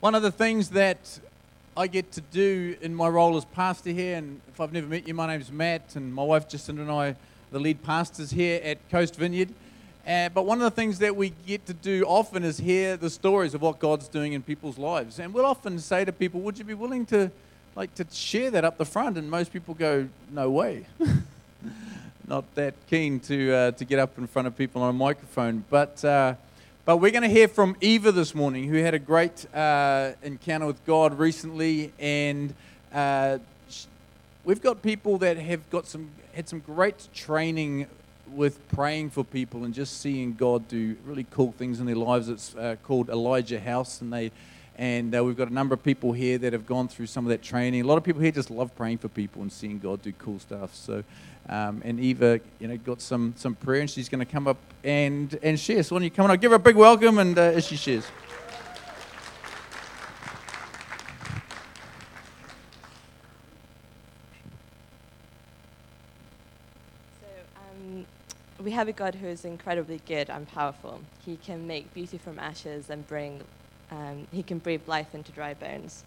One of the things that I get to do in my role as pastor here, and if I've never met you, my name's Matt, and my wife Jacinda and I, are the lead pastors here at Coast Vineyard. Uh, but one of the things that we get to do often is hear the stories of what God's doing in people's lives. And we'll often say to people, "Would you be willing to, like, to share that up the front?" And most people go, "No way." Not that keen to uh, to get up in front of people on a microphone, but. Uh, but we're going to hear from Eva this morning, who had a great uh, encounter with God recently, and uh, we've got people that have got some had some great training with praying for people and just seeing God do really cool things in their lives. It's uh, called Elijah House, and they and uh, we've got a number of people here that have gone through some of that training. A lot of people here just love praying for people and seeing God do cool stuff. So, um, and Eva, you know, got some some prayer, and she's going to come up and and share. So, when you come on, I'll give her a big welcome, and uh, as she shares. So, um, we have a God who is incredibly good and powerful. He can make beauty from ashes and bring, um, he can breathe life into dry bones.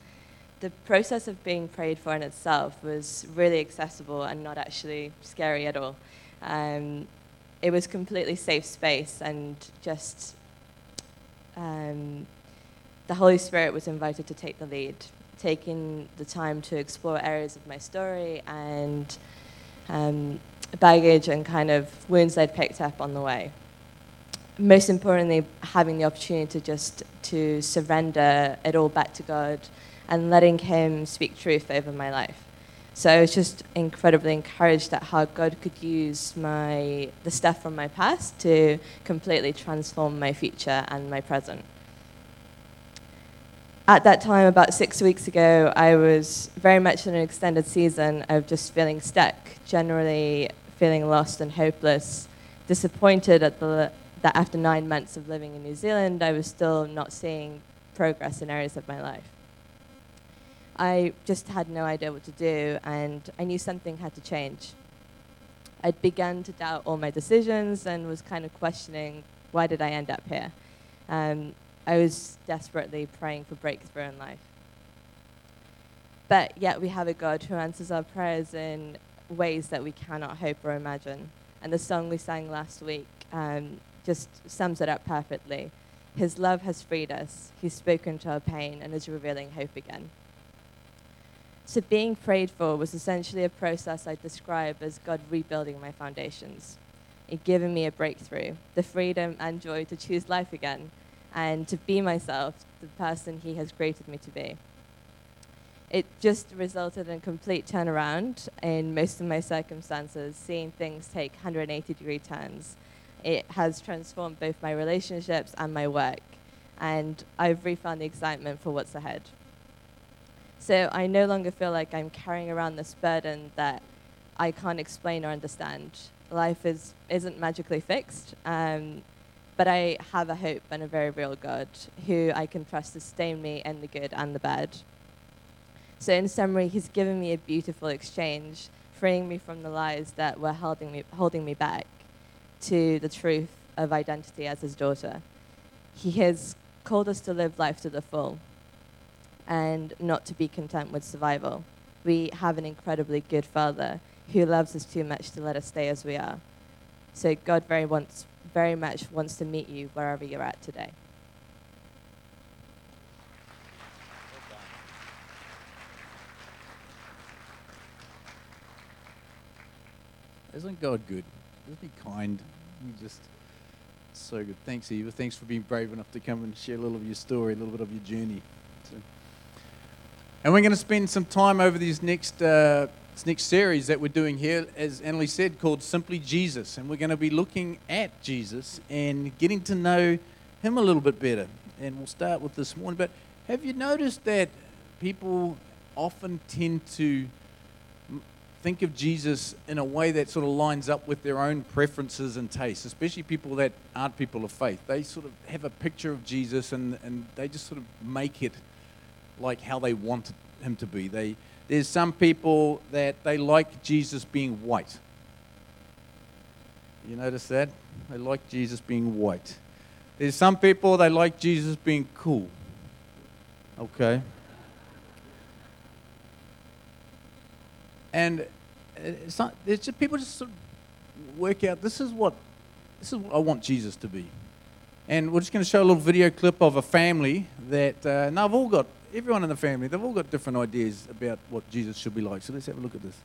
The process of being prayed for in itself was really accessible and not actually scary at all. Um, it was completely safe space and just um, the Holy Spirit was invited to take the lead, taking the time to explore areas of my story and um, baggage and kind of wounds I'd picked up on the way. Most importantly, having the opportunity to just to surrender it all back to God and letting Him speak truth over my life. So I was just incredibly encouraged at how God could use my the stuff from my past to completely transform my future and my present. At that time, about six weeks ago, I was very much in an extended season of just feeling stuck, generally feeling lost and hopeless, disappointed at the that after nine months of living in New Zealand, I was still not seeing progress in areas of my life. I just had no idea what to do, and I knew something had to change. I'd begun to doubt all my decisions and was kind of questioning why did I end up here? Um, I was desperately praying for breakthrough in life. But yet we have a God who answers our prayers in ways that we cannot hope or imagine. And the song we sang last week um, just sums it up perfectly. His love has freed us, He's spoken to our pain, and is revealing hope again. So, being prayed for was essentially a process I describe as God rebuilding my foundations. It giving me a breakthrough, the freedom and joy to choose life again, and to be myself, the person He has created me to be. It just resulted in a complete turnaround in most of my circumstances, seeing things take 180 degree turns. It has transformed both my relationships and my work, and I've refound the excitement for what's ahead. So I no longer feel like I'm carrying around this burden that I can't explain or understand. Life is, isn't magically fixed, um, but I have a hope and a very real God who I can trust to sustain me in the good and the bad. So, in summary, He's given me a beautiful exchange, freeing me from the lies that were holding me, holding me back to the truth of identity as His daughter. He has called us to live life to the full and not to be content with survival. We have an incredibly good Father who loves us too much to let us stay as we are. So God very wants very much wants to meet you wherever you're at today. Isn't God good? Isn't He kind? He just so good. Thanks, Eva. Thanks for being brave enough to come and share a little of your story, a little bit of your journey. So. And we're going to spend some time over these next uh, this next series that we're doing here, as Annalie said, called Simply Jesus. And we're going to be looking at Jesus and getting to know Him a little bit better. And we'll start with this morning. But have you noticed that people often tend to think of Jesus in a way that sort of lines up with their own preferences and tastes, especially people that aren't people of faith. They sort of have a picture of Jesus and, and they just sort of make it like how they want him to be. They, there's some people that they like Jesus being white. You notice that? They like Jesus being white. There's some people they like Jesus being cool. Okay. And it's not, just, people just sort of work out this is what this is what I want Jesus to be. And we're just going to show a little video clip of a family that uh, now I've all got everyone in the family. They've all got different ideas about what Jesus should be like. So let's have a look at this.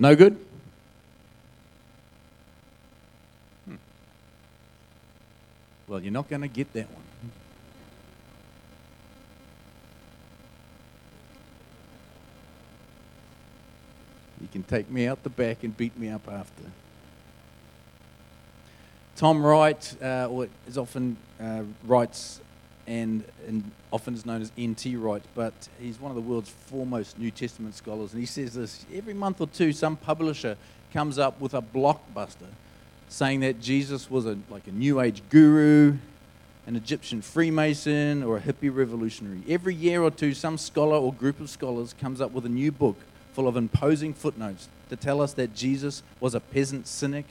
No good? Hmm. Well, you're not going to get that one. You can take me out the back and beat me up after. Tom Wright uh, is often uh, writes and, and often is known as N.T. Wright, but he's one of the world's foremost New Testament scholars. And he says this every month or two, some publisher comes up with a blockbuster saying that Jesus was a, like a New Age guru, an Egyptian Freemason, or a hippie revolutionary. Every year or two, some scholar or group of scholars comes up with a new book full of imposing footnotes to tell us that Jesus was a peasant cynic,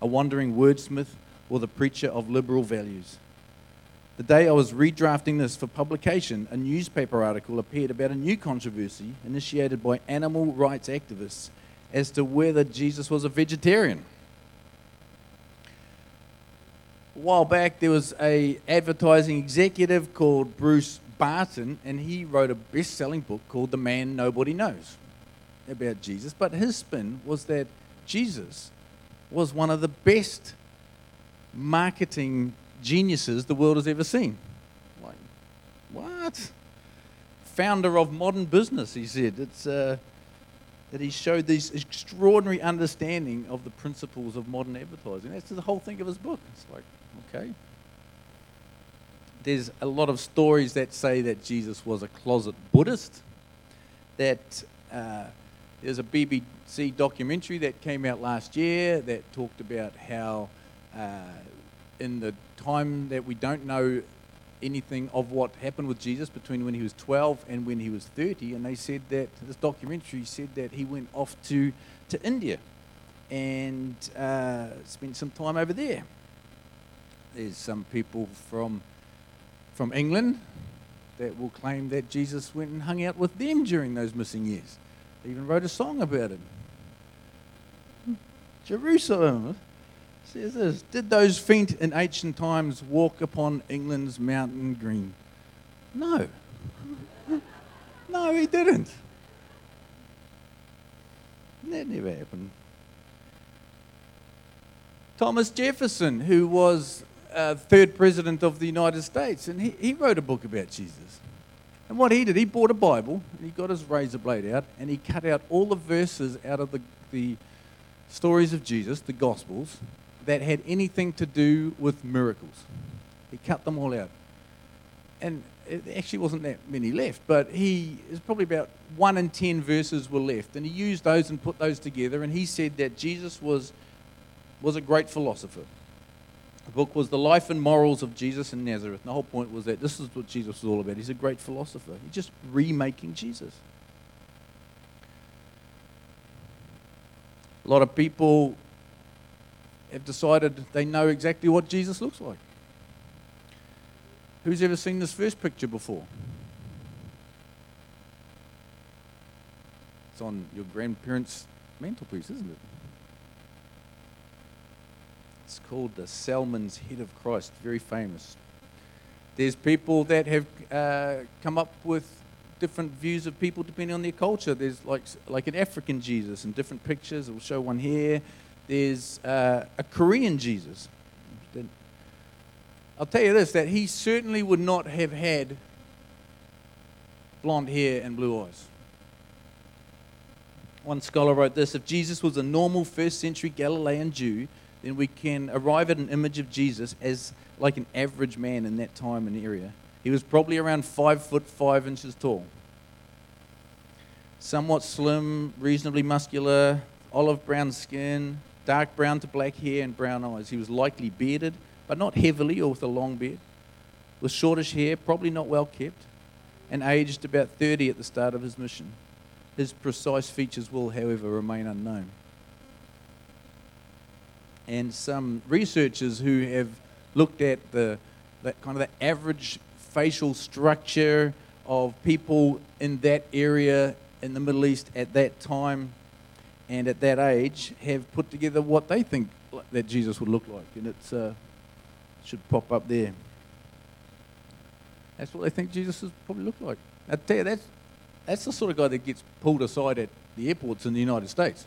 a wandering wordsmith, or the preacher of liberal values. The day I was redrafting this for publication, a newspaper article appeared about a new controversy initiated by animal rights activists as to whether Jesus was a vegetarian. A while back, there was a advertising executive called Bruce Barton, and he wrote a best-selling book called The Man Nobody Knows about Jesus. But his spin was that Jesus was one of the best marketing geniuses the world has ever seen. Like, what? Founder of modern business, he said. It's uh, that he showed this extraordinary understanding of the principles of modern advertising. That's the whole thing of his book. It's like, okay. There's a lot of stories that say that Jesus was a closet Buddhist. That uh, there's a BBC documentary that came out last year that talked about how uh, in the time that we don't know anything of what happened with Jesus between when he was 12 and when he was 30. And they said that, this documentary said that he went off to, to India and uh, spent some time over there. There's some people from, from England that will claim that Jesus went and hung out with them during those missing years. They even wrote a song about it. Jerusalem says this Did those feet in ancient times walk upon England's mountain green? No. no, he didn't. That never happened. Thomas Jefferson, who was uh, third president of the United States, and he, he wrote a book about Jesus. And what he did, he bought a Bible, and he got his razor blade out, and he cut out all the verses out of the, the stories of Jesus, the Gospels, that had anything to do with miracles. He cut them all out. And it actually wasn't that many left, but he is probably about one in ten verses were left. And he used those and put those together. And he said that Jesus was, was a great philosopher. The book was The Life and Morals of Jesus in Nazareth. And the whole point was that this is what Jesus was all about. He's a great philosopher. He's just remaking Jesus. A lot of people have decided they know exactly what Jesus looks like. Who's ever seen this first picture before? It's on your grandparents' mantelpiece, isn't it? It's called the Sallman's Head of Christ, very famous. There's people that have uh, come up with different views of people depending on their culture. There's like like an African Jesus and different pictures. We'll show one here there's uh, a Korean Jesus. I'll tell you this that he certainly would not have had blonde hair and blue eyes. One scholar wrote this If Jesus was a normal first century Galilean Jew, then we can arrive at an image of Jesus as like an average man in that time and area. He was probably around five foot five inches tall. Somewhat slim, reasonably muscular, olive brown skin, dark brown to black hair, and brown eyes. He was likely bearded, but not heavily or with a long beard. With shortish hair, probably not well kept, and aged about 30 at the start of his mission. His precise features will, however, remain unknown. And some researchers who have looked at the that kind of the average facial structure of people in that area in the Middle East at that time and at that age have put together what they think that Jesus would look like, and it uh, should pop up there. That's what they think Jesus would probably look like. I tell you, that's that's the sort of guy that gets pulled aside at the airports in the United States.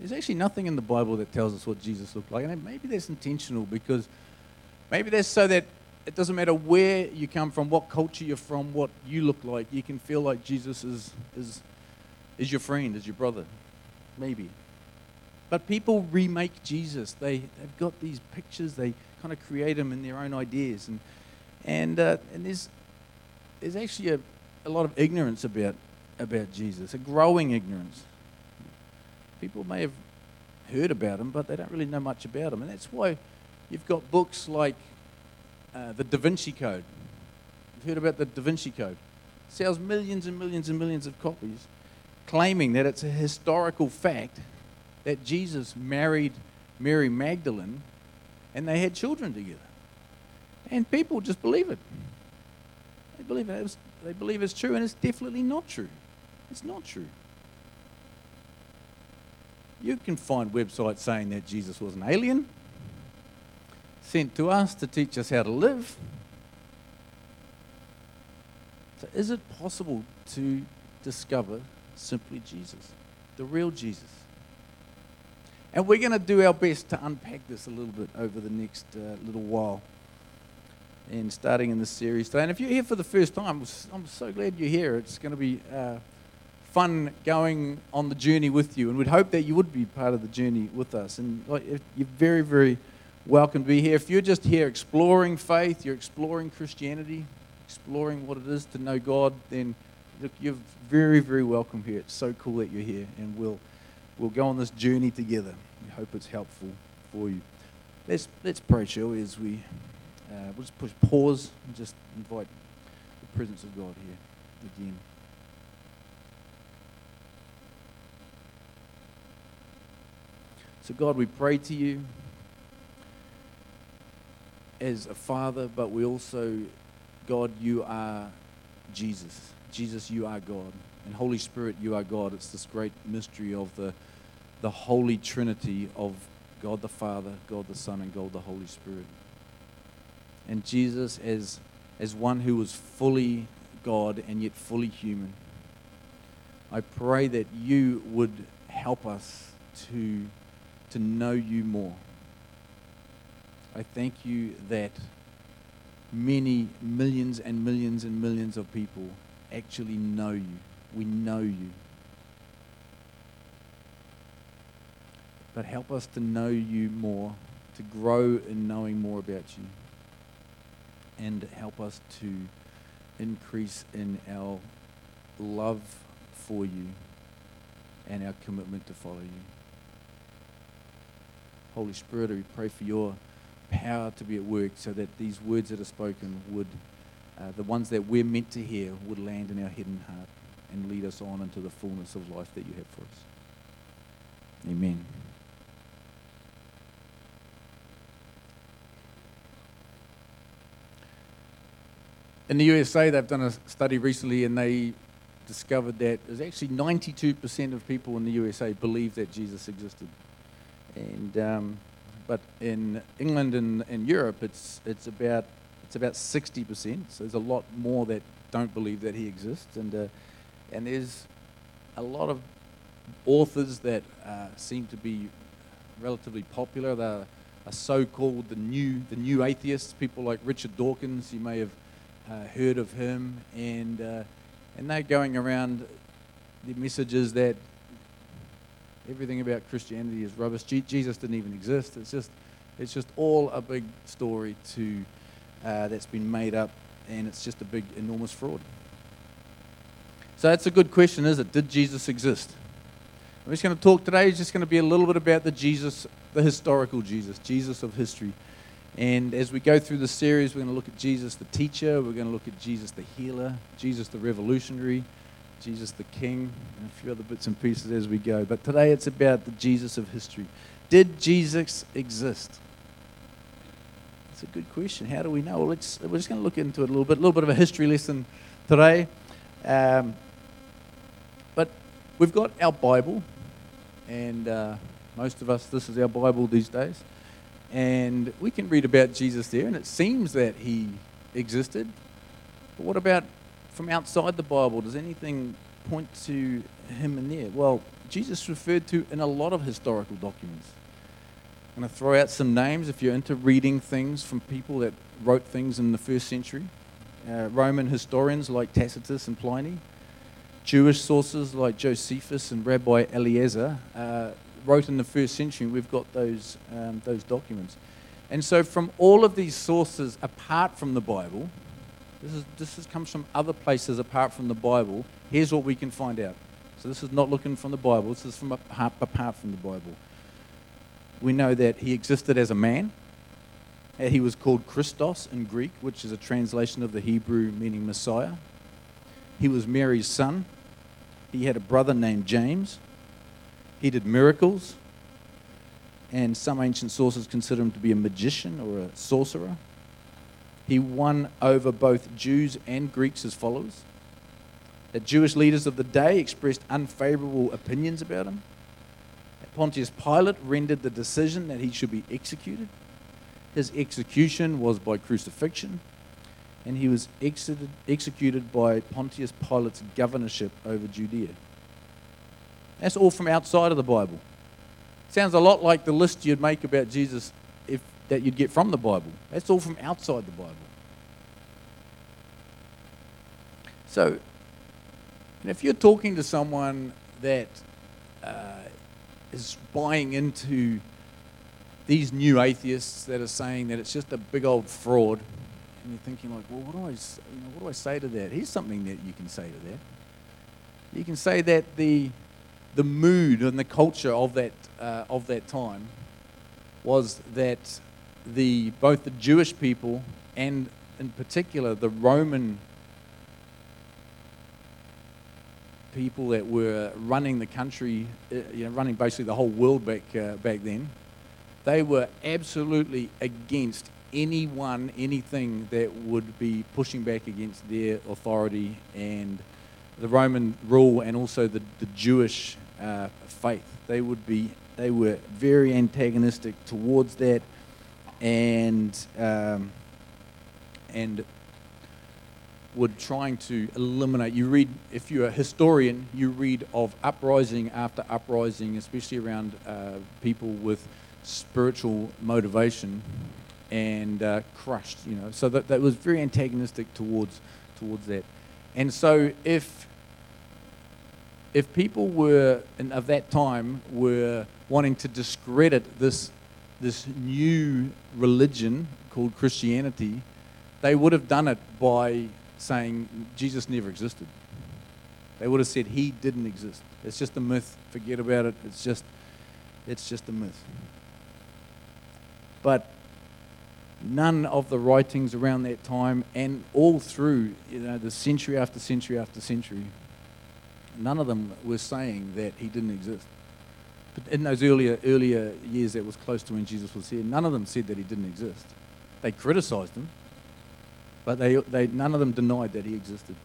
There's actually nothing in the Bible that tells us what Jesus looked like, and maybe that's intentional because maybe that's so that it doesn't matter where you come from, what culture you're from, what you look like, you can feel like Jesus is, is, is your friend, is your brother. Maybe. But people remake Jesus. They, they've got these pictures, they kind of create them in their own ideas. And, and, uh, and there's, there's actually a, a lot of ignorance about, about Jesus, a growing ignorance. People may have heard about him, but they don't really know much about him. And that's why you've got books like uh, the Da Vinci Code. You've heard about the Da Vinci Code. It sells millions and millions and millions of copies, claiming that it's a historical fact that Jesus married Mary Magdalene and they had children together. And people just believe it. They believe it. They believe it's true, and it's definitely not true. It's not true. You can find websites saying that Jesus was an alien, sent to us to teach us how to live. So, is it possible to discover simply Jesus, the real Jesus? And we're going to do our best to unpack this a little bit over the next uh, little while. And starting in this series today. And if you're here for the first time, I'm so glad you're here. It's going to be uh, fun going on the journey with you. And we'd hope that you would be part of the journey with us. And like, you're very, very welcome to be here. If you're just here exploring faith, you're exploring Christianity, exploring what it is to know God, then look, you're very, very welcome here. It's so cool that you're here. And we'll we'll go on this journey together. We hope it's helpful for you. Let's, let's pray, shall we, as we uh, we'll just push pause and just invite the presence of God here again. So, God, we pray to you as a father, but we also, God, you are Jesus. Jesus, you are God. And Holy Spirit, you are God. It's this great mystery of the the holy trinity of God the Father, God the Son, and God the Holy Spirit. And Jesus as, as one who was fully God and yet fully human. I pray that you would help us to, to know you more. I thank you that many millions and millions and millions of people actually know you. We know you. but help us to know you more, to grow in knowing more about you, and help us to increase in our love for you and our commitment to follow you. Holy Spirit, we pray for your power to be at work so that these words that are spoken would, uh, the ones that we're meant to hear, would land in our hidden heart and lead us on into the fullness of life that you have for us. Amen. in the USA, they've done a study recently and they discovered that there's actually 92% of people in the USA believe that Jesus existed. And, um, but in England and, and Europe, it's, it's, about, it's about 60%. So there's a lot more that don't believe that he exists. And, uh, and there's a lot of authors that uh, seem to be relatively popular. They're so-called the new, the new atheists, people like Richard Dawkins, you may have uh, heard of him, and uh, and they're going around the messages that everything about Christianity is rubbish. Je- Jesus didn't even exist. It's just, it's just all a big story to uh, that's been made up, and it's just a big, enormous fraud. So that's a good question, is it? Did Jesus exist? I'm just going to talk today. It's just going to be a little bit about the Jesus, the historical Jesus, Jesus of history. And as we go through the series, we're going to look at Jesus the teacher, we're going to look at Jesus the healer, Jesus the revolutionary, Jesus the king, and a few other bits and pieces as we go. But today it's about the Jesus of history. Did Jesus exist? That's a good question. How do we know? Well, we're just going to look into it a little bit, a little bit of a history lesson today. Um, but we've got our Bible, and uh, most of us, this is our Bible these days. And we can read about Jesus there, and it seems that he existed. But what about from outside the Bible? Does anything point to him in there? Well, Jesus referred to in a lot of historical documents. I'm going to throw out some names if you're into reading things from people that wrote things in the first century. Uh, Roman historians like Tacitus and Pliny, Jewish sources like Josephus and Rabbi Eliezer, uh, wrote in the first century. We've got those, um, those documents. And so, from all of these sources apart from the Bible, this, is, this is, comes from other places apart from the Bible. Here's what we can find out. So, this is not looking from the Bible, this is from apart, apart from the Bible. We know that he existed as a man. Uh, he was called Christos in Greek, which is a translation of the Hebrew meaning Messiah. He was Mary's son. He had a brother named James. He did miracles, and some ancient sources consider him to be a magician or a sorcerer. He won over both Jews and Greeks as followers. The Jewish leaders of the day expressed unfavorable opinions about him. Pontius Pilate rendered the decision that he should be executed. His execution was by crucifixion, and he was executed by Pontius Pilate's governorship over Judea. That's all from outside of the Bible. Sounds a lot like the list you'd make about Jesus that you'd get from the Bible. That's all from outside the Bible. So, if you're talking to someone that uh, is buying into these new atheists that are saying that it's just a big old fraud, and you're thinking like, well, what do I, you know, what do I say to that? Here's something that you can say to that. You can say that the the mood and the culture of that, uh, of that time was that the, both the Jewish people and, in particular, the Roman people that were running the country, uh, you know, running basically the whole world back, uh, back then, they were absolutely against anyone, anything that would be pushing back against their authority and the Roman rule and also the, the Jewish uh, faith. They would be, they were very antagonistic towards that, and um, and would trying to eliminate. You read, if you're a historian, you read of uprising after uprising, especially around uh, people with spiritual motivation, and uh, crushed. You know, so that that was very antagonistic towards towards that. And so if if people were of that time were wanting to discredit this this new religion called Christianity, they would have done it by saying Jesus never existed. They would have said he didn't exist. It's just a myth. Forget about it. It's just it's just a myth. But none of the writings around that time and all through you know the century after century after century none of them were saying that he didn't exist. But in those earlier, earlier years that was close to when Jesus was here, none of them said that he didn't exist. They criticized him, but they, they, none of them denied that he existed.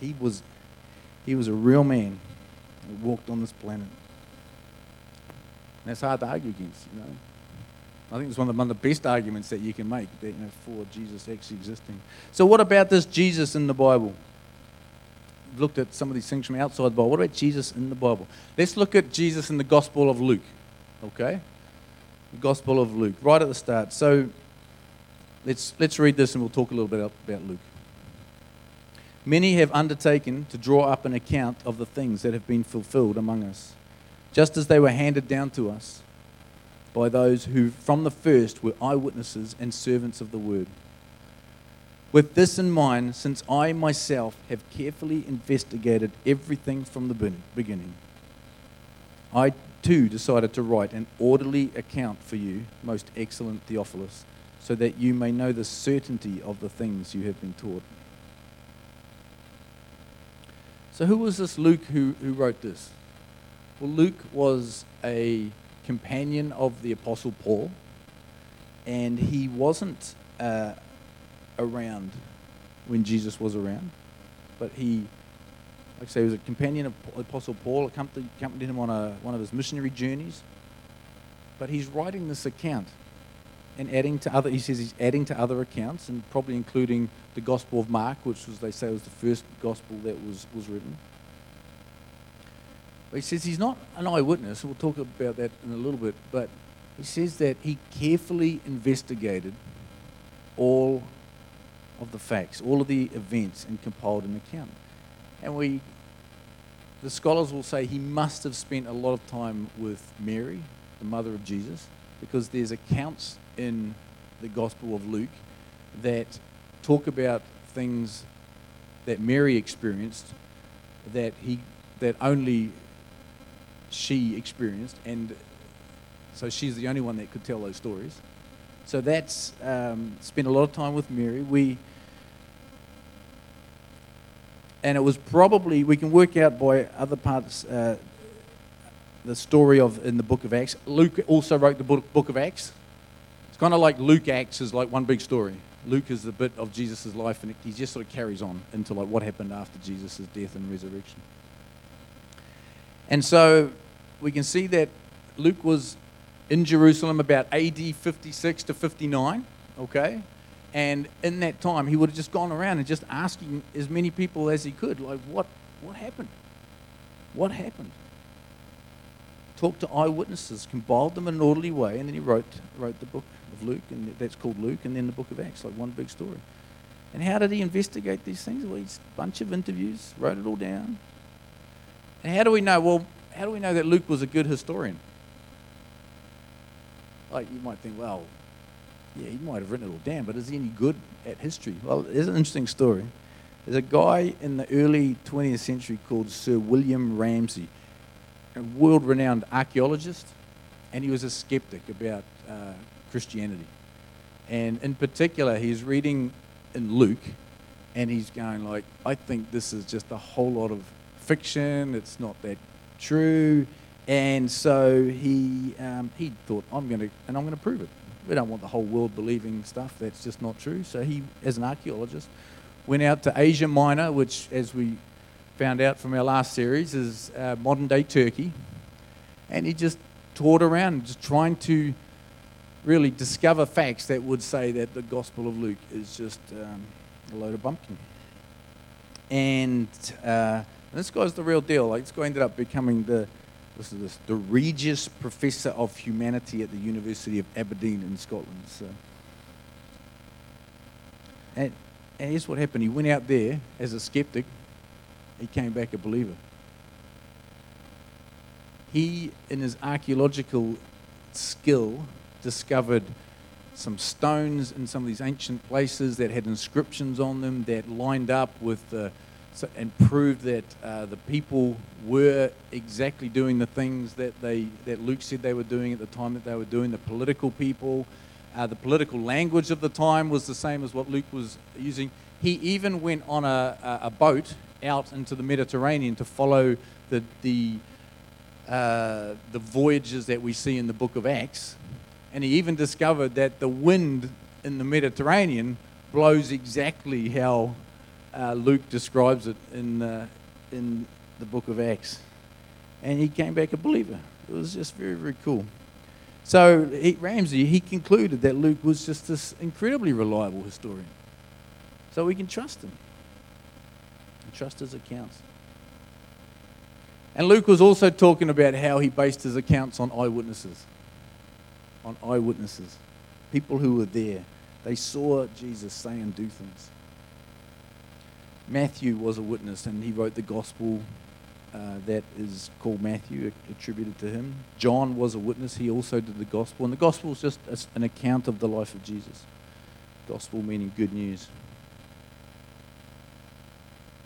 He was, he was a real man who walked on this planet. And that's hard to argue against, you know. I think it's one of, the, one of the best arguments that you can make that, you know, for Jesus actually existing. So, what about this Jesus in the Bible? Looked at some of these things from outside the Bible. What about Jesus in the Bible? Let's look at Jesus in the Gospel of Luke. Okay? The Gospel of Luke, right at the start. So let's, let's read this and we'll talk a little bit about Luke. Many have undertaken to draw up an account of the things that have been fulfilled among us, just as they were handed down to us by those who from the first were eyewitnesses and servants of the word. With this in mind, since I myself have carefully investigated everything from the beginning, I too decided to write an orderly account for you, most excellent Theophilus, so that you may know the certainty of the things you have been taught. So, who was this Luke who, who wrote this? Well, Luke was a companion of the Apostle Paul, and he wasn't uh, around when Jesus was around, but he, like I say, was a companion of Apostle Paul, accompanied, accompanied him on a, one of his missionary journeys. But he's writing this account and adding to other, he says he's adding to other accounts and probably including the Gospel of Mark, which was, they say, was the first gospel that was, was written. But he says he's not an eyewitness. We'll talk about that in a little bit. But he says that he carefully investigated all of the facts, all of the events, and compiled an account. And we, the scholars will say he must have spent a lot of time with Mary, the mother of Jesus, because there's accounts in the Gospel of Luke that talk about things that Mary experienced that he that only she experienced, and so she's the only one that could tell those stories. So that's um, spent a lot of time with Mary. We and it was probably we can work out by other parts uh, the story of in the book of Acts. Luke also wrote the book, book of Acts. It's kind of like Luke Acts is like one big story. Luke is the bit of Jesus' life, and he just sort of carries on into like what happened after Jesus' death and resurrection. And so we can see that Luke was in Jerusalem about AD 56 to 59, okay? And in that time, he would have just gone around and just asking as many people as he could, like, what, what happened? What happened? Talked to eyewitnesses, compiled them in an orderly way, and then he wrote, wrote the book of Luke, and that's called Luke, and then the book of Acts, like one big story. And how did he investigate these things? Well, he's a bunch of interviews, wrote it all down. And how do we know? Well, how do we know that Luke was a good historian? Like, you might think, well, yeah, he might have written it all down, but is he any good at history? Well, it's an interesting story. There's a guy in the early 20th century called Sir William Ramsay, a world renowned archaeologist, and he was a skeptic about uh, Christianity. And in particular, he's reading in Luke, and he's going like, I think this is just a whole lot of fiction. It's not that true. And so he, um, he thought, I'm going to, and I'm going to prove it. We don't want the whole world believing stuff that's just not true. So he, as an archaeologist, went out to Asia Minor, which, as we found out from our last series, is uh, modern day Turkey. And he just toured around, just trying to really discover facts that would say that the Gospel of Luke is just um, a load of bumpkin. And, uh, this guy's the real deal. Like, this guy ended up becoming the this is this, the Regius Professor of Humanity at the University of Aberdeen in Scotland. So, and, and here's what happened. He went out there as a skeptic. He came back a believer. He, in his archaeological skill, discovered some stones in some of these ancient places that had inscriptions on them that lined up with the so, and proved that uh, the people were exactly doing the things that they that Luke said they were doing at the time that they were doing. The political people, uh, the political language of the time was the same as what Luke was using. He even went on a, a boat out into the Mediterranean to follow the the uh, the voyages that we see in the Book of Acts, and he even discovered that the wind in the Mediterranean blows exactly how uh, Luke describes it in, uh, in the book of Acts. And he came back a believer. It was just very, very cool. So he, Ramsay, he concluded that Luke was just this incredibly reliable historian. So we can trust him and trust his accounts. And Luke was also talking about how he based his accounts on eyewitnesses. On eyewitnesses. People who were there. They saw Jesus say and do things. Matthew was a witness and he wrote the gospel uh, that is called Matthew, attributed to him. John was a witness, he also did the gospel. And the gospel is just an account of the life of Jesus. Gospel meaning good news.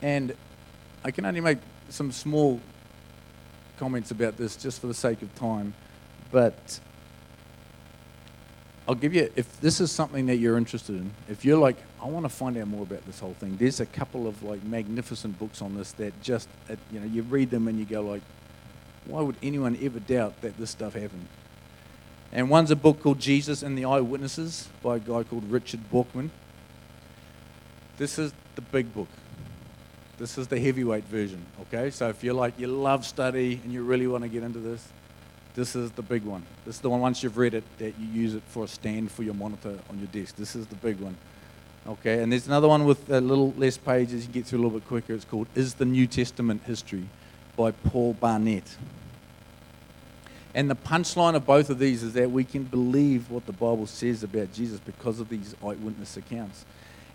And I can only make some small comments about this just for the sake of time, but I'll give you, if this is something that you're interested in, if you're like, I want to find out more about this whole thing, there's a couple of like magnificent books on this that just, uh, you know, you read them and you go like, why would anyone ever doubt that this stuff happened? And one's a book called Jesus and the Eyewitnesses by a guy called Richard Bauckham. This is the big book. This is the heavyweight version, okay? So if you're like, you love study and you really want to get into this, this is the big one. This is the one, once you've read it, that you use it for a stand for your monitor on your desk. This is the big one. Okay, and there's another one with a little less pages. You can get through a little bit quicker. It's called Is the New Testament History by Paul Barnett. And the punchline of both of these is that we can believe what the Bible says about Jesus because of these eyewitness accounts.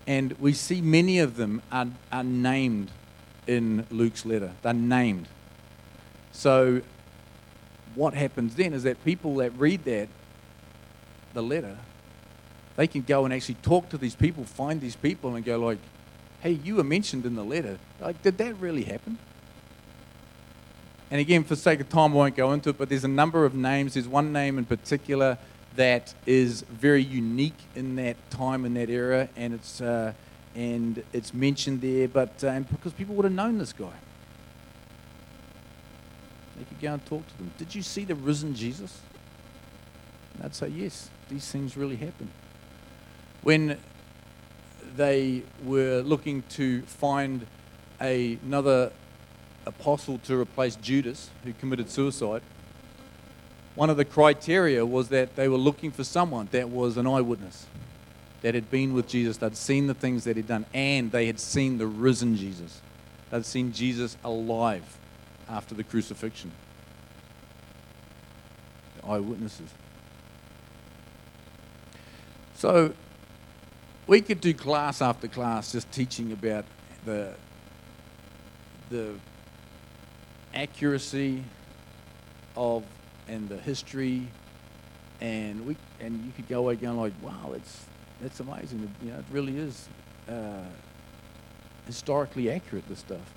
And we see many of them are, are named in Luke's letter. They're named. So what happens then is that people that read that, the letter, they can go and actually talk to these people, find these people, and go like, "Hey, you were mentioned in the letter. Like, did that really happen?" And again, for sake of time, I won't go into it, but there's a number of names. There's one name in particular that is very unique in that time in that era, and it's uh, and it's mentioned there, but uh, because people would have known this guy. They could go and talk to them. Did you see the risen Jesus? And they'd say, Yes, these things really happened. When they were looking to find a, another apostle to replace Judas, who committed suicide, one of the criteria was that they were looking for someone that was an eyewitness, that had been with Jesus, that had seen the things that he'd done, and they had seen the risen Jesus. They'd seen Jesus alive after the crucifixion. The eyewitnesses. So we could do class after class just teaching about the the accuracy of and the history and we and you could go away going like wow it's that's amazing you know it really is uh, historically accurate this stuff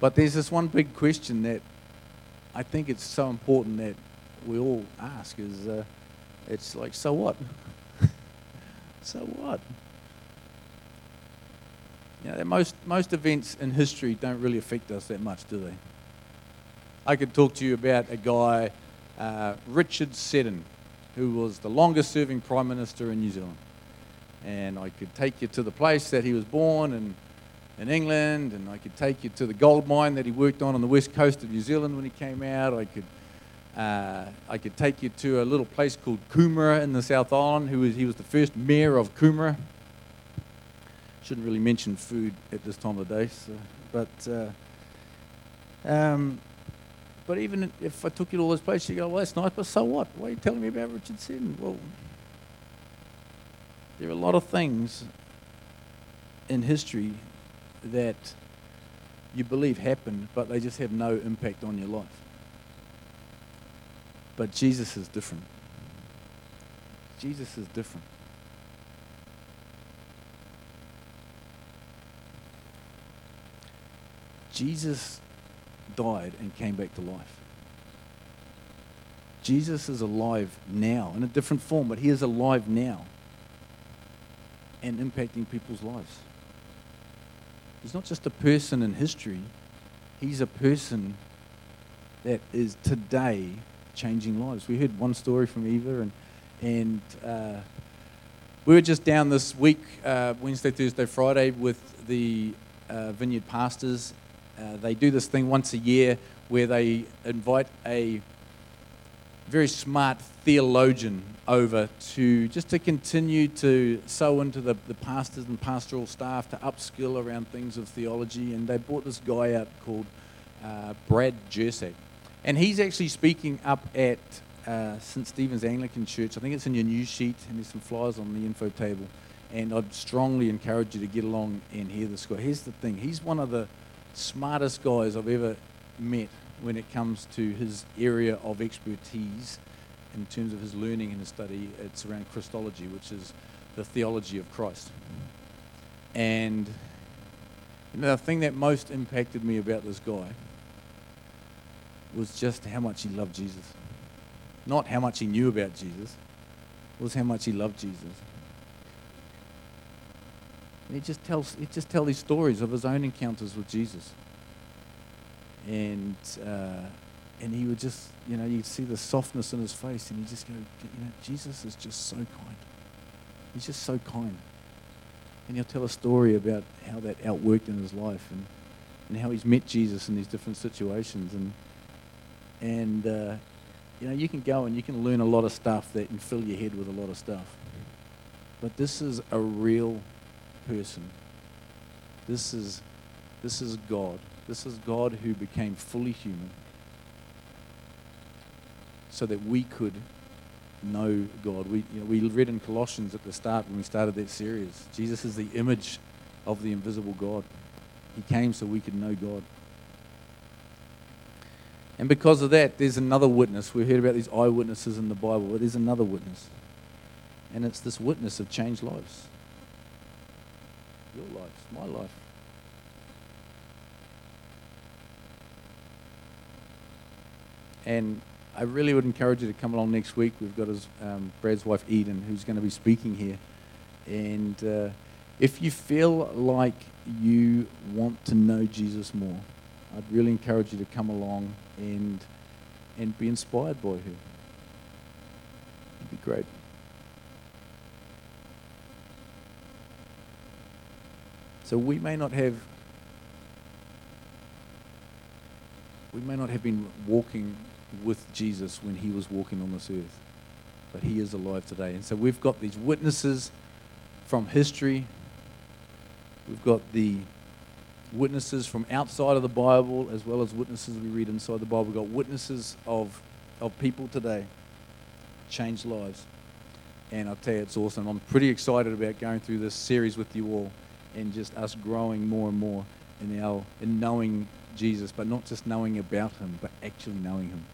but there's this one big question that I think it's so important that we all ask is uh, it's like, so what? so what? You most, most events in history don't really affect us that much, do they? I could talk to you about a guy, uh, Richard Seddon, who was the longest serving Prime Minister in New Zealand. And I could take you to the place that he was born and in England, and I could take you to the gold mine that he worked on on the west coast of New Zealand when he came out. I could, uh, I could take you to a little place called Kumara in the South Island. Who was, he was the first mayor of Kumara. Shouldn't really mention food at this time of day, so, but uh, um, but even if I took you to all those places, you go, well, that's nice, but so what? Why are you telling me about Richard Seddon? Well, there are a lot of things in history that you believe happened, but they just have no impact on your life. But Jesus is different. Jesus is different. Jesus died and came back to life. Jesus is alive now in a different form, but he is alive now and impacting people's lives. He's not just a person in history, he's a person that is today changing lives. We heard one story from Eva, and, and uh, we were just down this week, uh, Wednesday, Thursday, Friday, with the uh, Vineyard pastors. Uh, they do this thing once a year where they invite a very smart theologian over to just to continue to sow into the, the pastors and pastoral staff to upskill around things of theology. And they brought this guy out called uh, Brad Jersak. And he's actually speaking up at uh, St. Stephen's Anglican Church. I think it's in your news sheet, and there's some flyers on the info table. And I'd strongly encourage you to get along and hear this guy. Here's the thing he's one of the smartest guys I've ever met when it comes to his area of expertise in terms of his learning and his study. It's around Christology, which is the theology of Christ. And the thing that most impacted me about this guy was just how much he loved Jesus. Not how much he knew about Jesus, was how much he loved Jesus. And he just tells he just tell these stories of his own encounters with Jesus. And uh, and he would just, you know, you'd see the softness in his face, and you just go, you know, Jesus is just so kind. He's just so kind. And he'll tell a story about how that outworked in his life and, and how he's met Jesus in these different situations. And, and uh, you know, you can go and you can learn a lot of stuff that can fill your head with a lot of stuff. But this is a real person. This is, this is God. This is God who became fully human so that we could know God. We, you know, we read in Colossians at the start when we started that series Jesus is the image of the invisible God. He came so we could know God. And because of that, there's another witness. We've heard about these eyewitnesses in the Bible, but there's another witness. And it's this witness of changed lives. Your lives, my life. And I really would encourage you to come along next week. We've got his, um, Brad's wife Eden, who's going to be speaking here. And uh, if you feel like you want to know Jesus more, I'd really encourage you to come along and and be inspired by her. It'd be great. So we may not have we may not have been walking with Jesus when he was walking on this earth. But he is alive today. And so we've got these witnesses from history. We've got the witnesses from outside of the Bible as well as witnesses we read inside the Bible. We've got witnesses of, of people today, change lives. And I'll tell you, it's awesome. I'm pretty excited about going through this series with you all and just us growing more and more in our in knowing Jesus, but not just knowing about him, but actually knowing him.